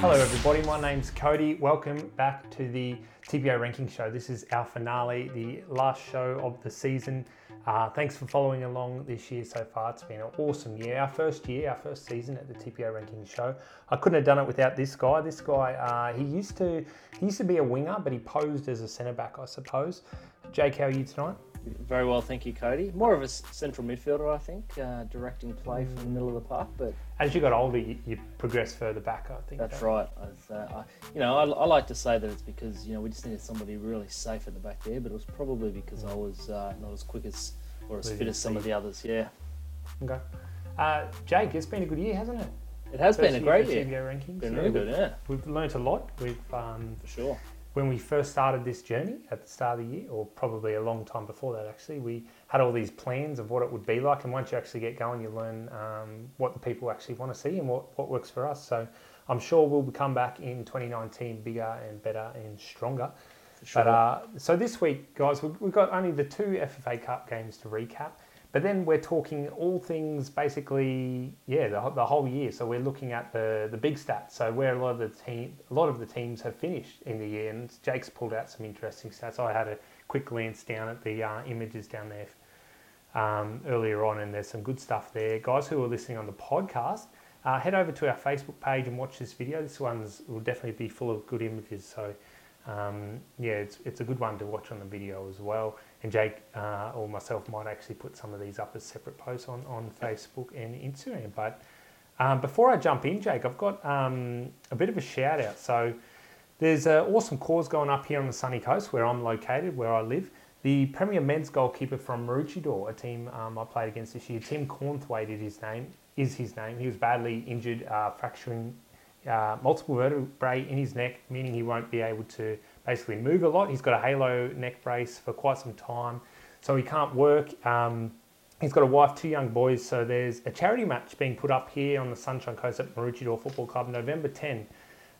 Hello, everybody. My name's Cody. Welcome back to the TPO Ranking Show. This is our finale, the last show of the season. Uh, thanks for following along this year so far. It's been an awesome year. Our first year, our first season at the TPO Ranking Show. I couldn't have done it without this guy. This guy, uh, he used to he used to be a winger, but he posed as a centre back, I suppose. Jake, how are you tonight? Very well, thank you, Cody. More of a central midfielder, I think, uh, directing play from the middle of the park. But As you got older, you, you progressed further back. I think that's right. I, uh, I, you know, I, I like to say that it's because you know we just needed somebody really safe at the back there. But it was probably because I was uh, not as quick as or as fit as some of the others. Yeah, Okay. Uh, Jake, it's been a good year, hasn't it? it has been a great year. TPO rankings. Been Yeah, really we've- good, yeah, We've learnt a lot. We've um, for sure. When we first started this journey at the start of the year, or probably a long time before that, actually, we had all these plans of what it would be like. And once you actually get going, you learn um, what the people actually want to see and what, what works for us. So I'm sure we'll come back in 2019 bigger and better and stronger. Sure. But uh, so this week, guys, we've got only the two FFA Cup games to recap. But then we're talking all things basically, yeah, the, the whole year. So we're looking at the, the big stats. So where a lot of the team, a lot of the teams have finished in the year, and Jake's pulled out some interesting stats. I had a quick glance down at the uh, images down there um, earlier on, and there's some good stuff there. Guys who are listening on the podcast, uh, head over to our Facebook page and watch this video. This one's will definitely be full of good images. So um, yeah, it's, it's a good one to watch on the video as well. And Jake uh, or myself might actually put some of these up as separate posts on, on Facebook and Instagram. But um, before I jump in, Jake, I've got um, a bit of a shout out. So there's an awesome cause going up here on the sunny coast where I'm located, where I live. The Premier men's goalkeeper from Maroochydore, a team um, I played against this year, Tim Cornthwaite is his name. Is his name? He was badly injured, uh, fracturing uh, multiple vertebrae in his neck, meaning he won't be able to basically move a lot. He's got a halo neck brace for quite some time, so he can't work. Um, he's got a wife, two young boys. So there's a charity match being put up here on the Sunshine Coast at Maroochydore Football Club, November 10,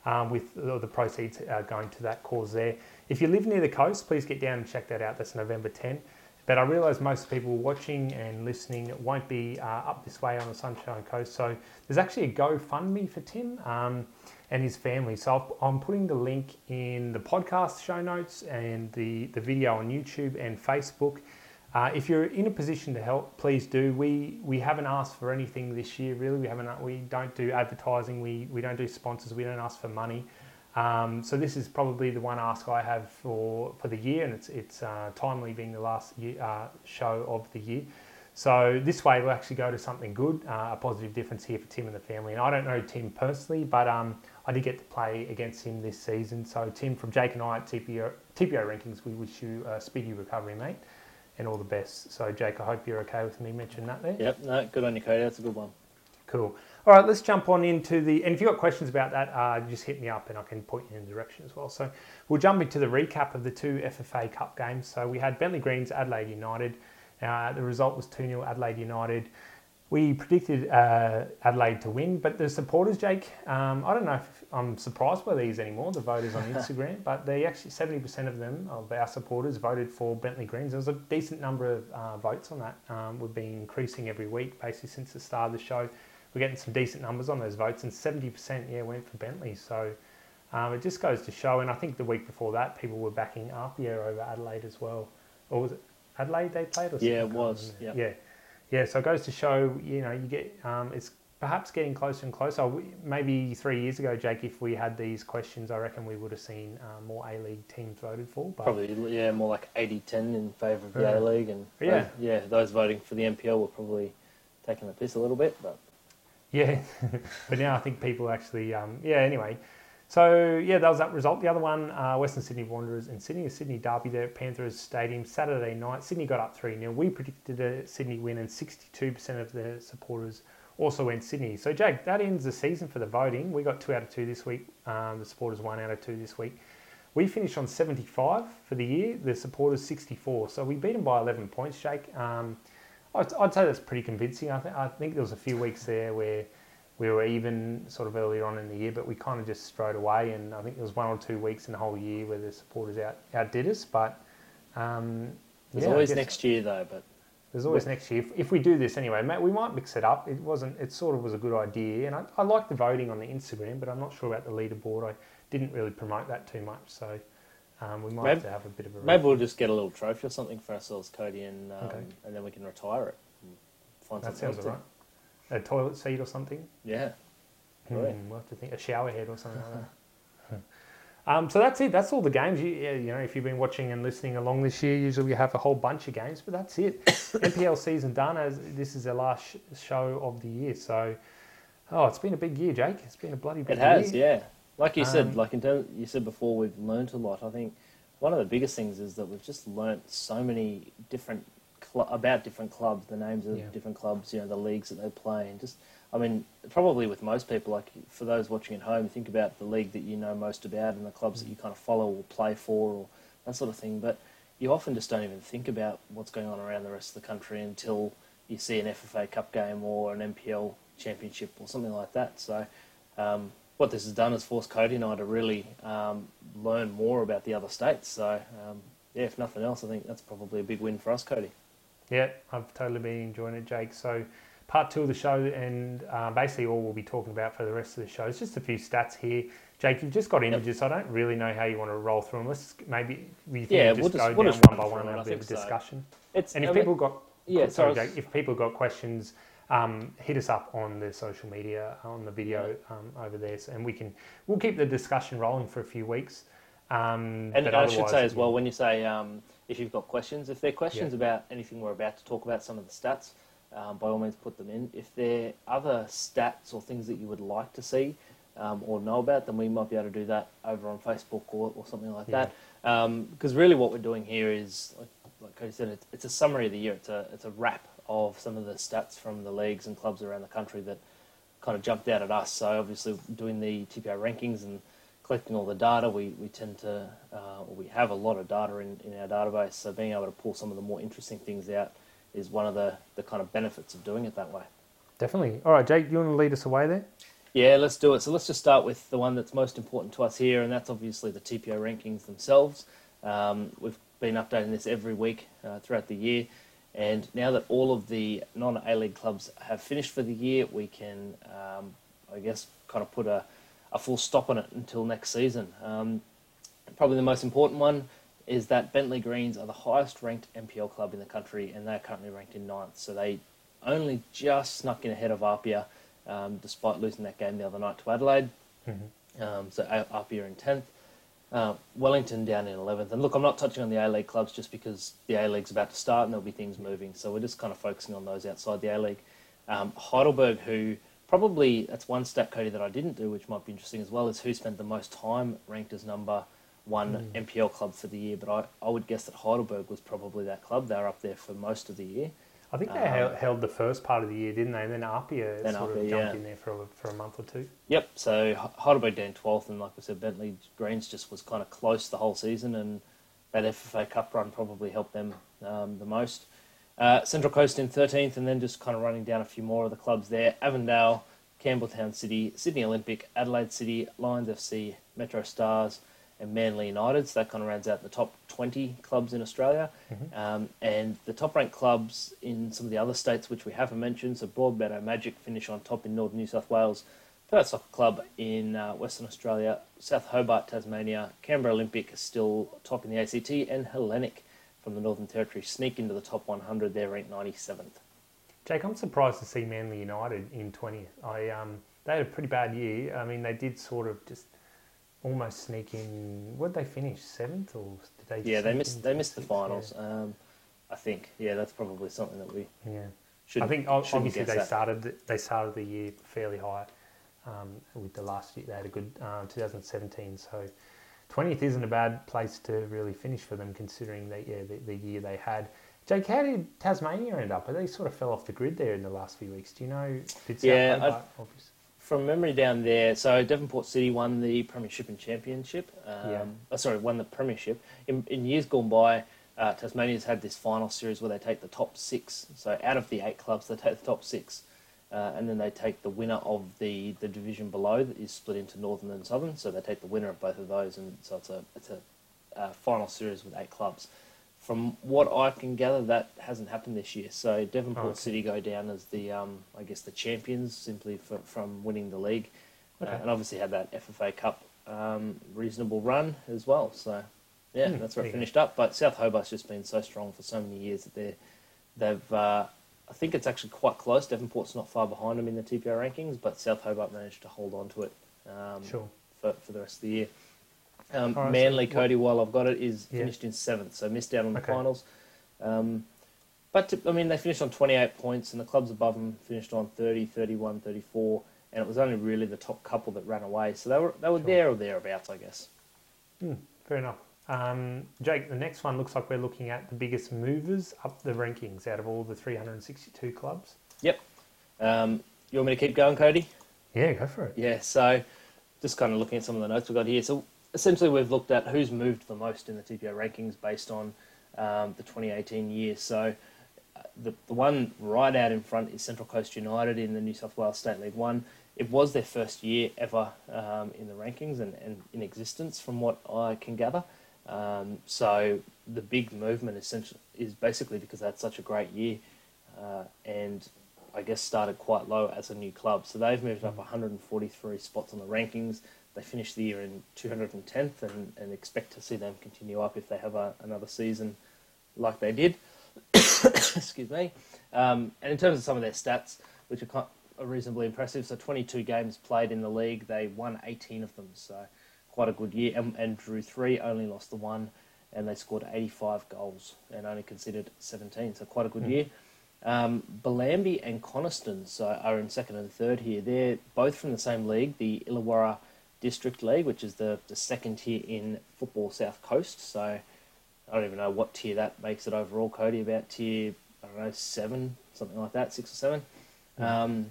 um, with the the proceeds uh, going to that cause there. If you live near the coast, please get down and check that out. That's November 10. But I realise most people watching and listening won't be uh, up this way on the Sunshine Coast. So there's actually a GoFundMe for Tim um, and his family. So I'll- I'm putting the link in the podcast show notes and the, the video on YouTube and Facebook. Uh, if you're in a position to help, please do. We we haven't asked for anything this year, really. We haven't. We don't do advertising. We we don't do sponsors. We don't ask for money. Um, so this is probably the one ask I have for, for the year, and it's it's uh, timely being the last year, uh, show of the year. So this way we'll actually go to something good, uh, a positive difference here for Tim and the family. And I don't know Tim personally, but um, I did get to play against him this season. So Tim, from Jake and I at TPO, TPO rankings, we wish you a speedy recovery, mate, and all the best. So Jake, I hope you're okay with me mentioning that there. Yep, no, good on you, Cody. That's a good one. Cool. All right, let's jump on into the. And if you've got questions about that, uh, just hit me up and I can point you in the direction as well. So we'll jump into the recap of the two FFA Cup games. So we had Bentleigh Greens, Adelaide United. Uh, the result was 2 0 Adelaide United. We predicted uh, Adelaide to win, but the supporters, Jake, um, I don't know if I'm surprised by these anymore, the voters on Instagram, but they actually, 70% of them, of our supporters, voted for Bentleigh Greens. There was a decent number of uh, votes on that. Um, we've been increasing every week, basically, since the start of the show. We're getting some decent numbers on those votes, and 70% yeah went for Bentleigh. So um, it just goes to show. And I think the week before that, people were backing Apia over Adelaide as well. Or was it Adelaide they played? Or Yeah, it was, yeah. yeah, yeah. So it goes to show, you know, you get um, it's perhaps getting closer and closer. Maybe three years ago, Jake, if we had these questions, I reckon we would have seen uh, more A League teams voted for. But Probably, yeah, more like 80-10 in favour of the Yeah. A League, and Yeah. those- yeah, those voting for the NPL were probably taking the piss a little bit, but Yeah, but now I think people actually, um, yeah, anyway. So, yeah, that was that result. The other one, uh, Western Sydney Wanderers in Sydney, Sydney derby there at Panthers Stadium, Saturday night. Sydney got up 3 0. We predicted a Sydney win, and 62% of the supporters also went Sydney. So, Jake, that ends the season for the voting. We got 2 out of 2 this week. Um, the supporters 1 out of 2 this week. We finished on 75 for the year, the supporters 64. So, we beat them by 11 points, Jake. Um, I'd, I'd say that's pretty convincing. I, th- I think there was a few weeks there where we were even sort of earlier on in the year, but we kind of just strode away. And I think there was one or two weeks in the whole year where the supporters out outdid us. But um, there's yeah, always next year though. But There's always next year. If, if we do this anyway, mate, we might mix it up. It wasn't. It sort of was a good idea, and I, I like the voting on the Instagram, but I'm not sure about the leaderboard. I didn't really promote that too much, so um, we might Maybe- have to have a bit of a. Maybe we'll just get a little trophy or something for ourselves, Cody, and um, Okay. and then we can retire it. Find that sounds alright. A toilet seat or something. Yeah. Hmm, Right. we'll have to think a shower head or something like that. Um, so that's it. That's all the games. You, you know, if you've been watching and listening along this year, usually we have a whole bunch of games, but that's it. NPL season done. As this is the last sh- show of the year, so oh, it's been a big year, Jake. It's been a bloody big year. It has, year. yeah. Like you Um, said, like in terms, you said before, we've learnt a lot. I think one of the biggest things is that we've just learnt so many different cl- about different clubs, the names of Yeah. different clubs, you know, the leagues that they play, and just, I mean, probably with most people, like for those watching at home, think about the league that you know most about and the clubs that you kind of follow or play for, or that sort of thing. But you often just don't even think about what's going on around the rest of the country until you see an FFA Cup game or an NPL Championship or something like that. So, um, what this has done is forced Cody and I to really um, learn more about the other states. So, um, yeah, if nothing else, I think that's probably a big win for us, Cody. Yeah, I've totally been enjoying it, Jake. So, part two of the show, and uh, basically all we'll be talking about for the rest of the show is just a few stats here. Jake, you've just got images. I don't really know how you want to roll through them. Let's maybe we think Yeah, we'll we'll just just- go we'll down just one by one and have a bit of think so. discussion. It's And if I mean- people got yeah, sorry, Jake, if people got questions, um, hit us up on the social media on the video um, over there, so, and we can we'll keep the discussion rolling for a few weeks. Um, And I should say as well, when you say um, if you've got questions, if they're questions about anything we're about to talk about, some of the stats, um, by all means put them in. If there are other stats or things that you would like to see um, or know about, then we might be able to do that over on Facebook or, or something like Yeah. that. Because really, what we're doing here is, like, like Cody said, it's, it's a summary of the year. It's a it's a wrap of some of the stats from the leagues and clubs around the country that kind of jumped out at us. So obviously, doing the TPO rankings and collecting all the data, we, we tend to, uh, we have a lot of data in, in our database. So being able to pull some of the more interesting things out is one of the, the kind of benefits of doing it that way. definitely. All right, Jake, do you want to lead us away there? Yeah, let's do it. So let's just start with the one that's most important to us here, and that's obviously the TPO rankings themselves. Um, we've been updating this every week uh, throughout the year, and now that all of the non A League clubs have finished for the year, we can, um, I guess, kind of put a, a full stop on it until next season. Um, probably the most important one is that Bentleigh Greens are the highest ranked NPL club in the country, and they're currently ranked in ninth. So they only just snuck in ahead of Apia, um, despite losing that game the other night to Adelaide. Um, so Apia in tenth. Uh, Wellington down in 11th. And look, I'm not touching on the A League clubs just because the A League's about to start and there'll be things moving. So we're just kind of focusing on those outside the A League. Um, Heidelberg, who probably, that's one stat, Cody, that I didn't do, which might be interesting as well, is who spent the most time ranked as number one NPL club for the year. But I, I would guess that Heidelberg was probably that club. They were up there for most of the year. I think they Um, held, the first part of the year, didn't they? And then Apia Then sort Apia, of jumped yeah. in there for a, for a month or two. Yep. So Heidelberg down 12th, and like I said, Bentleigh Greens just was kind of close the whole season, and that FFA Cup run probably helped them um, the most. Uh, Central Coast in 13th, and then just kind of running down a few more of the clubs there. Avondale, Campbelltown City, Sydney Olympic, Adelaide City, Lions FC, Metro Stars, and Manly United. So that kind of rounds out the top 20 clubs in Australia. Um, and the top ranked clubs in some of the other states, which we haven't mentioned, so Broadmeadow Magic finish on top in northern New South Wales, Perth Soccer Club in uh, Western Australia, South Hobart, Tasmania, Canberra Olympic is still top in the ACT, and Hellenic from the Northern Territory sneak into the top 100. They're ranked 97th. Jake, I'm surprised to see Manly United in 20th. I um, they had a pretty bad year. I mean, they did sort of just almost sneak in. What did they finish seventh or did they? Yeah, they missed they missed the finals. Um, I think. Yeah, that's probably something that we Yeah. yeah. should. I think obviously they at. started the, they started the year fairly high. Um, with the last year, they had a good uh, 2017. So 20th isn't a bad place to really finish for them, considering that yeah the, the year they had. Jake, how did Tasmania end up? They sort of fell off the grid there in the last few weeks. Do you know? Did Yeah, I- obviously. From memory down there, so Devonport City won the Premiership and Championship. Um, Yeah. oh, sorry, won the Premiership. In, in years gone by, uh, Tasmania's had this final series where they take the top six. So out of the eight clubs, they take the top six. Uh, and then they take the winner of the, the division below that is split into northern and southern. So they take the winner of both of those, and so it's a it's a uh, final series with eight clubs. From what I can gather, that hasn't happened this year. So Devonport Oh, okay. City go down as the, um, I guess, the champions simply for, from winning the league, Okay. uh, and obviously had that FFA Cup um, reasonable run as well. So yeah, Hmm, that's where it finished up. But South Hobart's just been so strong for so many years that they're they've. Uh, I think it's actually quite close. Devonport's not far behind them in the TPO rankings, but South Hobart managed to hold on to it um, Sure. for, for the rest of the year. Um, All right, so Manly, what- Cody, while I've got it, is Yeah. finished in seventh, so missed out on the Okay. finals. Um, but, I mean, they finished on 28 points, and the clubs above them finished on 30, 31, 34, and it was only really the top couple that ran away. So they were, they were Sure. there or thereabouts, I guess. Hmm, fair enough. Um, Jake, the next one looks like we're looking at the biggest movers up the rankings out of all the 362 clubs. Yep. Um, you want me to keep going, Cody? Yeah, go for it. Yeah, so just kind of looking at some of the notes we've got here. So essentially, we've looked at who's moved the most in the TPO rankings based on um, the 2018 year. So uh, the, the one right out in front is Central Coast United in the New South Wales State League One. It was their first year ever um, in the rankings and, and in existence, from what I can gather. Um, so the big movement essentially is basically because they had such a great year uh, and I guess started quite low as a new club. So they've moved up 143 spots on the rankings. They finished the year in 210th and, and expect to see them continue up if they have a, another season like they did. Excuse me. Um, and in terms of some of their stats, which are, reasonably impressive, so 22 games played in the league, they won 18 of them. So quite a good year and, and drew three, only lost the one, and they scored 85 goals and only conceded 17. So quite a good Hmm. year. Um, Bellambi and Coniston so are in second and third here. They're both from the same league, the Illawarra District League, which is the, the second tier in Football South Coast. So I don't even know what tier that makes it overall, Cody. About tier, I don't know, seven, something like that, six or seven. Um,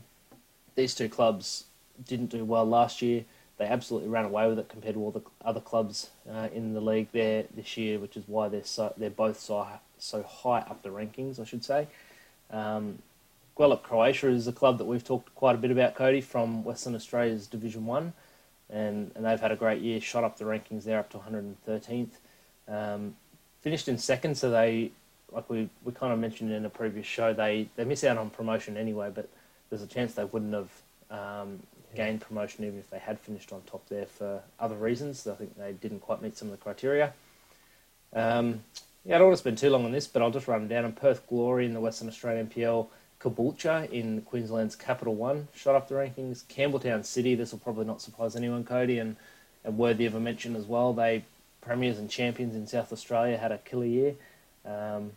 these two clubs didn't do well last year. They absolutely ran away with it compared to all the other clubs uh, in the league there this year, which is why they're so they're both so so high up the rankings, I should say. Um, Gwelup Croatia is a club that we've talked quite a bit about, Cody, from Western Australia's Division One, and and they've had a great year. Shot up the rankings there up to 113th. Um, finished in second, so they like we, we kind of mentioned in a previous show they they miss out on promotion anyway, but there's a chance they wouldn't have um, gained promotion even if they had finished on top there for other reasons. I think they didn't quite meet some of the criteria. Um, yeah, I don't want to spend too long on this, but I'll just run them down. And Perth Glory in the Western Australian PL, Caboolture in Queensland's Capital One shot up the rankings. Campbelltown City, this will probably not surprise anyone, Cody, and, and worthy of a mention as well. They premiers and champions in South Australia had a killer year. Um,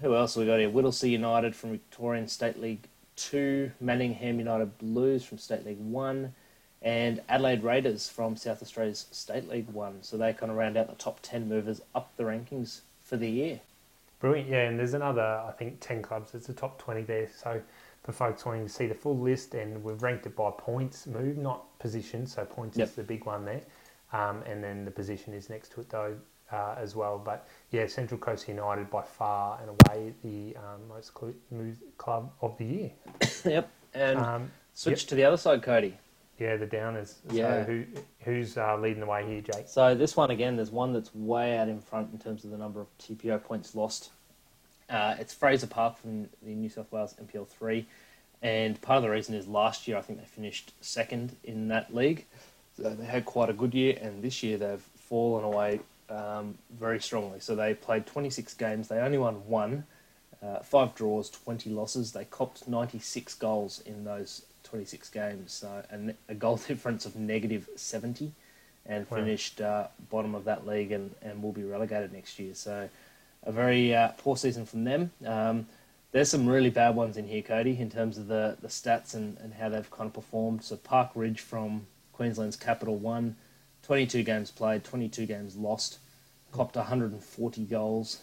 who else we got here? Whittlesea United from Victorian State League Two, Manningham United Blues from State League One, and Adelaide Raiders from South Australia's State League One. So they kind of round out the top 10 movers up the rankings for the year. Brilliant, yeah, and there's another, I think, 10 clubs. It's the top 20 there. So for folks wanting to see the full list, and we've ranked it by points move, not position. So points Yep. is the big one there. Um, and then the position is next to it, though, uh, as well. But yeah, Central Coast United by far and away the um, most clu- move club of the year. yep. And Um, switch to the other side, Cody. Yeah, the Downers. Yeah. So who, who's uh, leading the way here, Jake? So this one again, there's one that's way out in front in terms of the number of TPO points lost. Uh, it's Fraser Park from the New South Wales NPL three, and part of the reason is last year I think they finished second in that league. So they had quite a good year, and this year they've fallen away um, very strongly. So they played 26 games. They only won one, uh, five draws, 20 losses. They copped 96 goals in those 26 games, so a, a goal difference of negative 70 and Wow. finished uh, bottom of that league and, and will be relegated next year. So a very uh, poor season from them. Um, there's some really bad ones in here, Cody, in terms of the, the stats and, and how they've kind of performed. So Park Ridge from Queensland's Capital One, 22 games played, 22 games lost, copped 140 goals,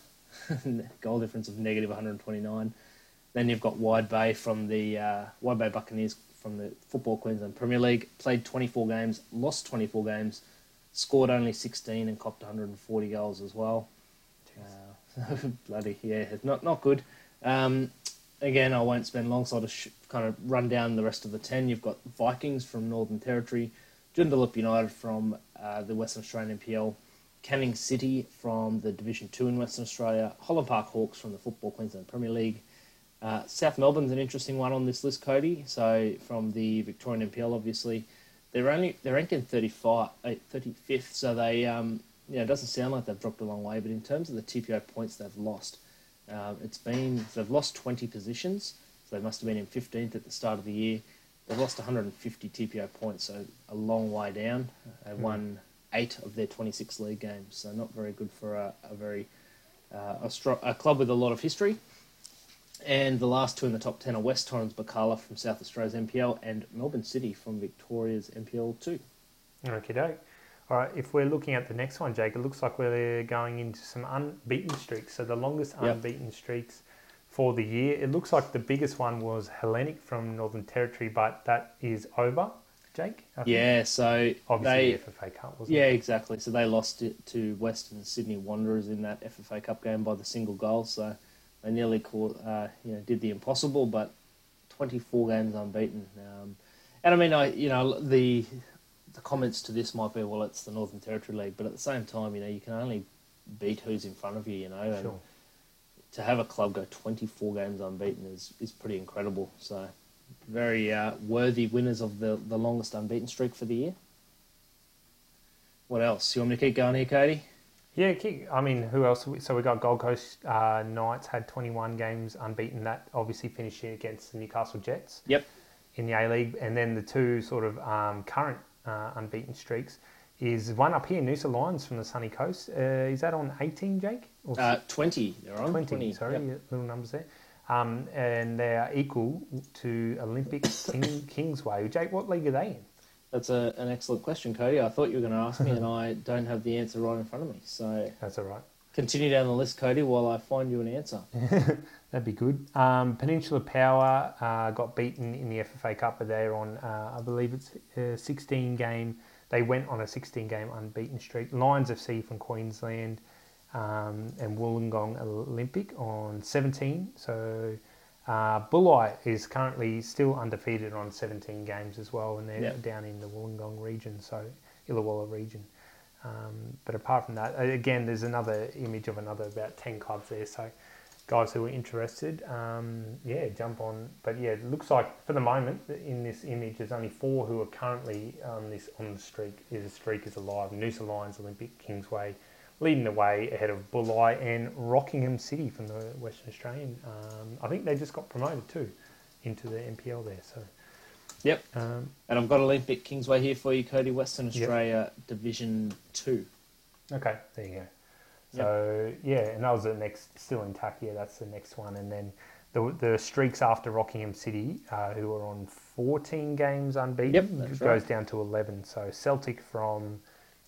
goal difference of negative 129. Then you've got Wide Bay from the uh, Wide Bay Buccaneers from the Football Queensland Premier League, played 24 games, lost 24 games, scored only 16 and copped 140 goals as well. Uh, bloody yeah, not not good. Um, again, I won't spend long, so I'll just kind of run down the rest of the 10. You've got Vikings from Northern Territory, Joondalup United from uh, the Western Australian PL, Canning City from the Division Two in Western Australia, Holland Park Hawks from the Football Queensland Premier League. Uh, South Melbourne's an interesting one on this list, Cody. So from the Victorian NPL, obviously, they're only they're ranked in 35, 35th. Uh, so they um, you know, it doesn't sound like they've dropped a long way, but in terms of the TPO points they've lost, um, it's been they've lost 20 positions. So they must have been in 15th at the start of the year. They've lost 150 TPO points, so a long way down. They mm. won eight of their 26 league games, so not very good for a, a very uh, a, stro- a, club with a lot of history. And the last two in the top 10 are West Torrens Birkalla from South Australia's NPL and Melbourne City from Victoria's NPL 2. Okay, doke. All right, if we're looking at the next one, Jake, it looks like we're going into some unbeaten streaks. So the longest yep. unbeaten streaks for the year. It looks like the biggest one was Hellenic from Northern Territory, but that is over. Jake? Yeah, so obviously they, the FFA Cup wasn't yeah, it? exactly. So they lost it to Western Sydney Wanderers in that FFA Cup game by the single goal. So they nearly caught, uh, you know, did the impossible, but 24 games unbeaten. Um, and I mean, I you know the the comments to this might be, well, it's the Northern Territory League, but at the same time, you know, you can only beat who's in front of you, you know, and sure to have a club go 24 games unbeaten is, is pretty incredible. So, very uh, worthy winners of the, the longest unbeaten streak for the year. What else? You want me to keep going here, Cody? Yeah, I mean, who else? So we got Gold Coast uh, Knights had 21 games unbeaten. That obviously finishing against the Newcastle Jets. Yep. In the A League, and then the two sort of um, current uh, unbeaten streaks is one up here, Noosa Lions from the sunny coast. Uh, is that on 18, Jake? Uh, 20. They're on 20. 20 sorry, yep. little numbers there. Um, and they are equal to Olympic King, Kingsway. Jake, what league are they in? That's a, an excellent question, Cody. I thought you were going to ask me, and I don't have the answer right in front of me. So that's all right. Continue down the list, Cody, while I find you an answer. That'd be good. Um, Peninsula Power uh, got beaten in the FFA Cup, but they're on, uh, I believe it's a 16 game they went on a 16 game unbeaten streak. Lions FC from Queensland um, and Wollongong Olympic on 17. So uh, is currently still undefeated on 17 games as well, and they're yep. down in the Wollongong region, so Illawarra region. Um, but apart from that, again, there's another image of another about 10 clubs there. So guys who are interested, um, yeah, jump on. But yeah, it looks like for the moment in this image, there's only four who are currently on this on the streak. Is the streak is alive. Noosa Lions, Olympic, Kingsway, leading the way ahead of Bulli and Rockingham City from the Western Australian. Um, I think they just got promoted too into the NPL there. So. Yep. Um, and I've got Olympic Kingsway here for you, Cody. Western Australia yep. Division Two. Okay, there you go. So yep. yeah, and that was the next, still intact. Yeah, that's the next one, and then the the streaks after Rockingham City, uh, who are on 14 games unbeaten, yep, goes right. down to 11. So Celtic from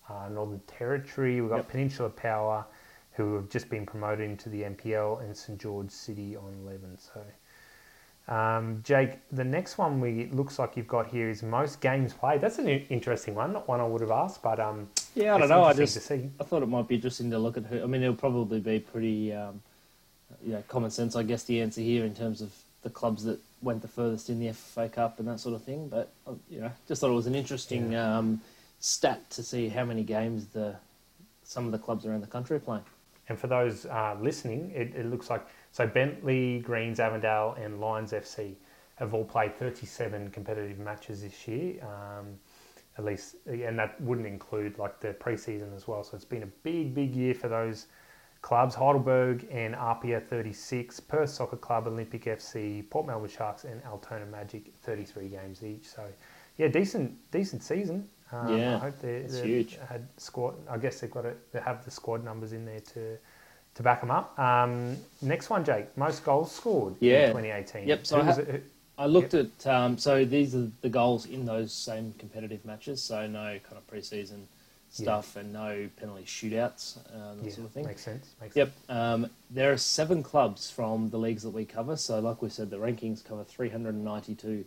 uh, Northern Territory, we've got yep. Peninsula Power, who have just been promoted into the NPL, and St George City on 11. So. Um, Jake, the next one we looks like you've got here is most games played. That's an interesting one, not one I would have asked, but um, yeah, I don't know. I just I thought it might be interesting to look at who. I mean, it'll probably be pretty, um, you know, common sense. I guess the answer here in terms of the clubs that went the furthest in the FA Cup and that sort of thing. But uh, you know, just thought it was an interesting yeah. um, stat to see how many games the some of the clubs around the country are playing. And for those uh, listening, it, it looks like so Bentleigh, Greens, Avondale, and Lions FC have all played 37 competitive matches this year. Um, at least, and that wouldn't include like the preseason as well. So it's been a big, big year for those clubs. Heidelberg and Apia 36, Perth Soccer Club, Olympic FC, Port Melbourne Sharks, and Altona Magic 33 games each. So yeah, decent, decent season. Um, yeah, I hope they, they huge. had squad. I guess they've got to they have the squad numbers in there to to back them up. Um, next one, Jake, most goals scored yeah. in 2018. Yep. So I, ha- I, looked yep. at um, so these are the goals in those same competitive matches. So no kind of preseason stuff and no penalty shootouts, uh, that yeah, sort of thing. Makes sense. Makes yep. Um, there are seven clubs from the leagues that we cover. So like we said, the rankings cover 392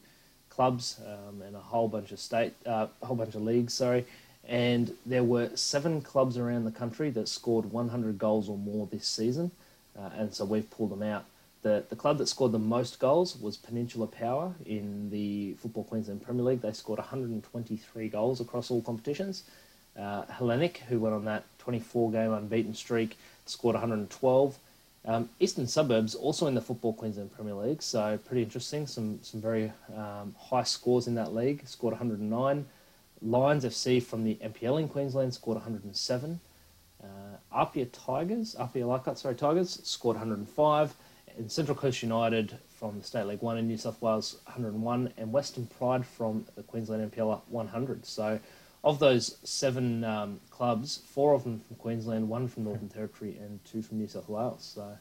clubs um, and a whole bunch of state, uh, a whole bunch of leagues. Sorry, and there were seven clubs around the country that scored 100 goals or more this season, uh, and so we've pulled them out. The, the club that scored the most goals was Peninsula Power in the Football Queensland Premier League. They scored 123 goals across all competitions. Uh, Hellenic, who went on that 24 game unbeaten streak, scored 112. Um, Eastern Suburbs also in the Football Queensland Premier League, so pretty interesting. Some some very um, high scores in that league. Scored 109. Lions FC from the NPL in Queensland scored 107. Uh, Apia Tigers, Apia Leichhardt, sorry, Tigers scored 105. And Central Coast United from the State League One in New South Wales 101, and Western Pride from the Queensland NPL 100. So of those seven um, clubs, four of them from Queensland, one from Northern Territory, and two from New South Wales. So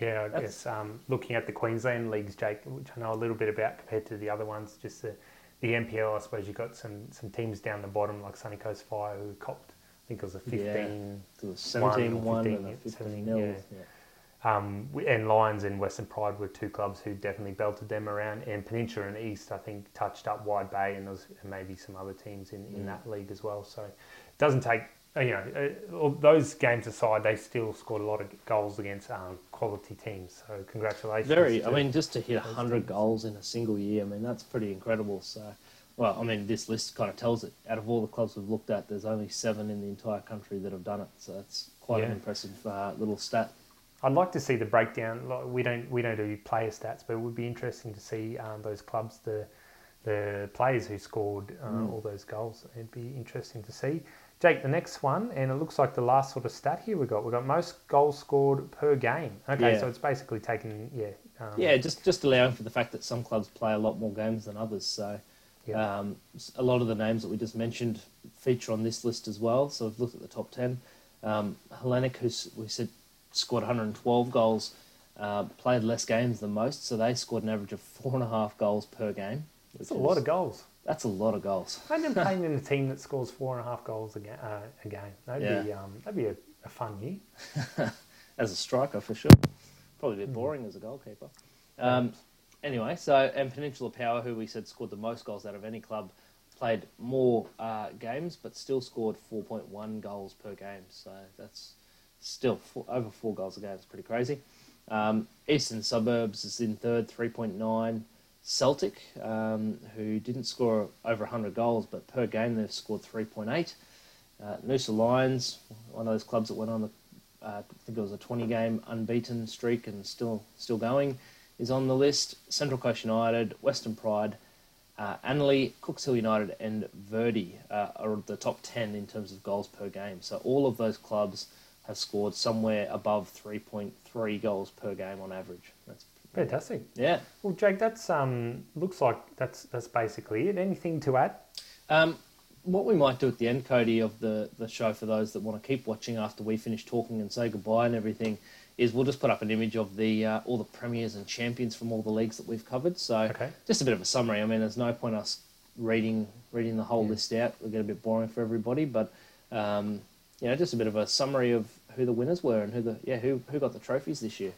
Yeah, I That's- guess um, looking at the Queensland leagues, Jake, which I know a little bit about compared to the other ones, just the, the NPL, I suppose you've got some, some teams down the bottom like Sunny Coast Fire who copped, I think it was a 15. it was 17 One or 1 and 15, a 15 17, nil. yeah. Yeah. Um, and Lions and Western Pride were two clubs who definitely belted them around. And Peninsula and East, I think, touched up Wide Bay, and there was maybe some other teams in, in Mm. that league as well. So it doesn't take, uh, you know, uh, those games aside, they still scored a lot of goals against um, quality teams. So congratulations. Very. I mean, just to hit those 100 teams. goals in a single year, I mean, that's pretty incredible. So, well, I mean, this list kind of tells it. Out of all the clubs we've looked at, there's only seven in the entire country that have done it. So that's quite an impressive uh, little stat. I'd like to see the breakdown. We don't we don't do player stats, but it would be interesting to see um, those clubs, the the players who scored uh, Mm. all those goals. It'd be interesting to see. Jake, the next one, and it looks like the last sort of stat here we got. We got most goals scored per game. Okay, Yeah. so it's basically taken yeah. Um, Yeah, just just allowing for the fact that some clubs play a lot more games than others. So, yeah. um, a lot of the names that we just mentioned feature on this list as well. So, we've looked at the top 10. Um, Hellenic, who we said scored 112 goals, uh, played less games than most. So, they scored an average of four and a half goals per game. That's a lot of goals. That's a lot of goals. Imagine playing in a team that scores four and a half goals a, ga- uh, a game. That'd Yeah. be um, that'd be a, a fun year. as a striker for sure. Probably a bit boring as a goalkeeper. Um, anyway, so and Peninsula Power, who we said scored the most goals out of any club, played more uh, games, but still scored 4.1 goals per game. So that's still four, over four goals a game. It's pretty crazy. Um, Eastern Suburbs is in third, 3.9. Celtic, um, who didn't score over 100 goals, but per game they've scored 3.8. Uh, Noosa Lions, one of those clubs that went on the uh, I think it was a 20 game unbeaten streak and still still going, is on the list. Central Coast United, Western Pride, uh, Annerley, Cooks Hill United, and Verdi uh, are the top 10 in terms of goals per game. So all of those clubs have scored somewhere above 3.3 goals per game on average. That's Fantastic. yeah. Well, Jake, that's um, looks like that's that's basically it. Anything to add? Um, what we might do at the end, Cody, of the, the show for those that want to keep watching after we finish talking and say goodbye and everything, is we'll just put up an image of the uh, all the premiers and champions from all the leagues that we've covered. So Okay. just a bit of a summary. I mean, there's no point us reading reading the whole Yeah. list out. It'll get a bit boring for everybody, but um, you know, just a bit of a summary of who the winners were and who the yeah who who got the trophies this year.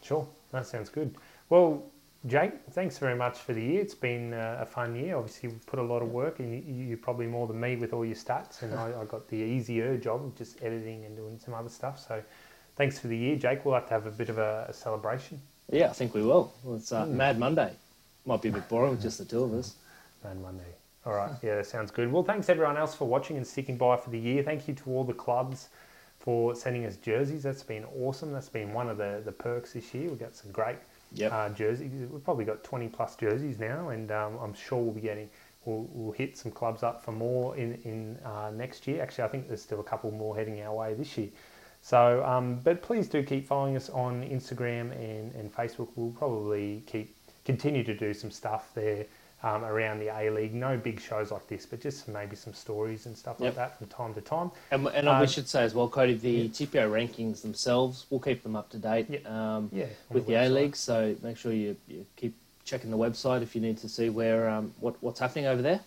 Sure, that sounds good. Well, Jake, thanks very much for the year. It's been uh, a fun year. Obviously, you've put a lot of work, and you, you probably more than me with all your stats. And I, I got the easier job of just editing and doing some other stuff. So, thanks for the year, Jake. We'll have to have a bit of a, a celebration. Yeah, I think we will. Well, it's uh, Hmm. Mad Monday. Might be a bit boring with just the two of us. Man Monday. All right, yeah, that sounds good. Well, thanks everyone else for watching and sticking by for the year. Thank you to all the clubs for sending us jerseys. That's been awesome. That's been one of the, the perks this year. We've got some great Yep. uh, jerseys. We've probably got 20 plus jerseys now, and um, I'm sure we'll be getting, we'll, we'll hit some clubs up for more in, in uh, next year. Actually, I think there's still a couple more heading our way this year. So, um, but please do keep following us on Instagram and, and Facebook. We'll probably keep continue to do some stuff there um, around the A League. No big shows like this, but just maybe some stories and stuff Yep. like that from time to time. And, and Uh, we should say as well, Cody, the yeah. TPO rankings themselves, we'll keep them up to date Yeah. um, Yeah, with the the, A League. So make sure you, you keep checking the website if you need to see where um, what, what's happening over there.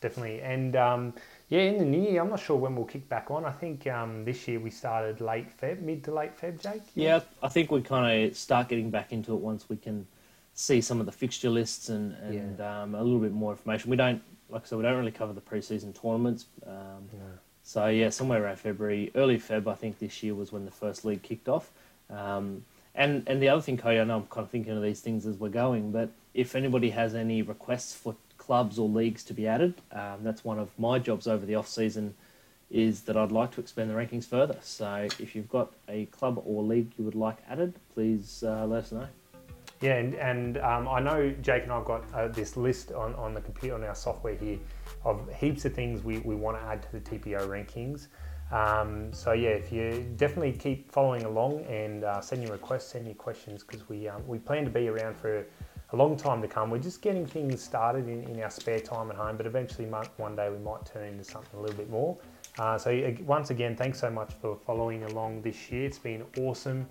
definitely. And um, yeah, in the new year, I'm not sure when we'll kick back on. I think um, this year we started late Feb, mid to late Feb, Jake. Yeah, I think we kind of start getting back into it once we can see some of the fixture lists and, and um, a little bit more information. We don't, like I said, we don't really cover the preseason tournaments. Um, So yeah, somewhere around February, early Feb, I think this year was when the first league kicked off. Um, and and the other thing, Cody, I know I'm kind of thinking of these things as we're going, but if anybody has any requests for clubs or leagues to be added, um, that's one of my jobs over the off season is that I'd like to expand the rankings further. So if you've got a club or league you would like added, please uh, let us know. Yeah, and, and um, I know Jake and I've got uh, this list on, on the computer on our software here of heaps of things we, we want to add to the TPO rankings. Um, so yeah, if you definitely keep following along and uh, send your requests, send your questions because we um, we plan to be around for a long time to come. We're just getting things started in, in our spare time at home, but eventually one day we might turn into something a little bit more. Uh, so once again, thanks so much for following along this year. It's been awesome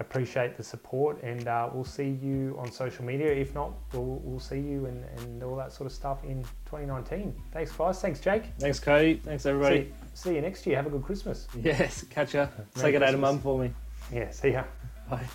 appreciate the support and uh, we'll see you on social media. If not, we'll, we'll see you and, and all that sort of stuff in 2019. Thanks, guys. Thanks, Jake. Thanks, Cody. Thanks, everybody. See, see you next year. Have a good Christmas. Yes, catch ya. Say good day to mum for me. Yeah, see ya. Bye.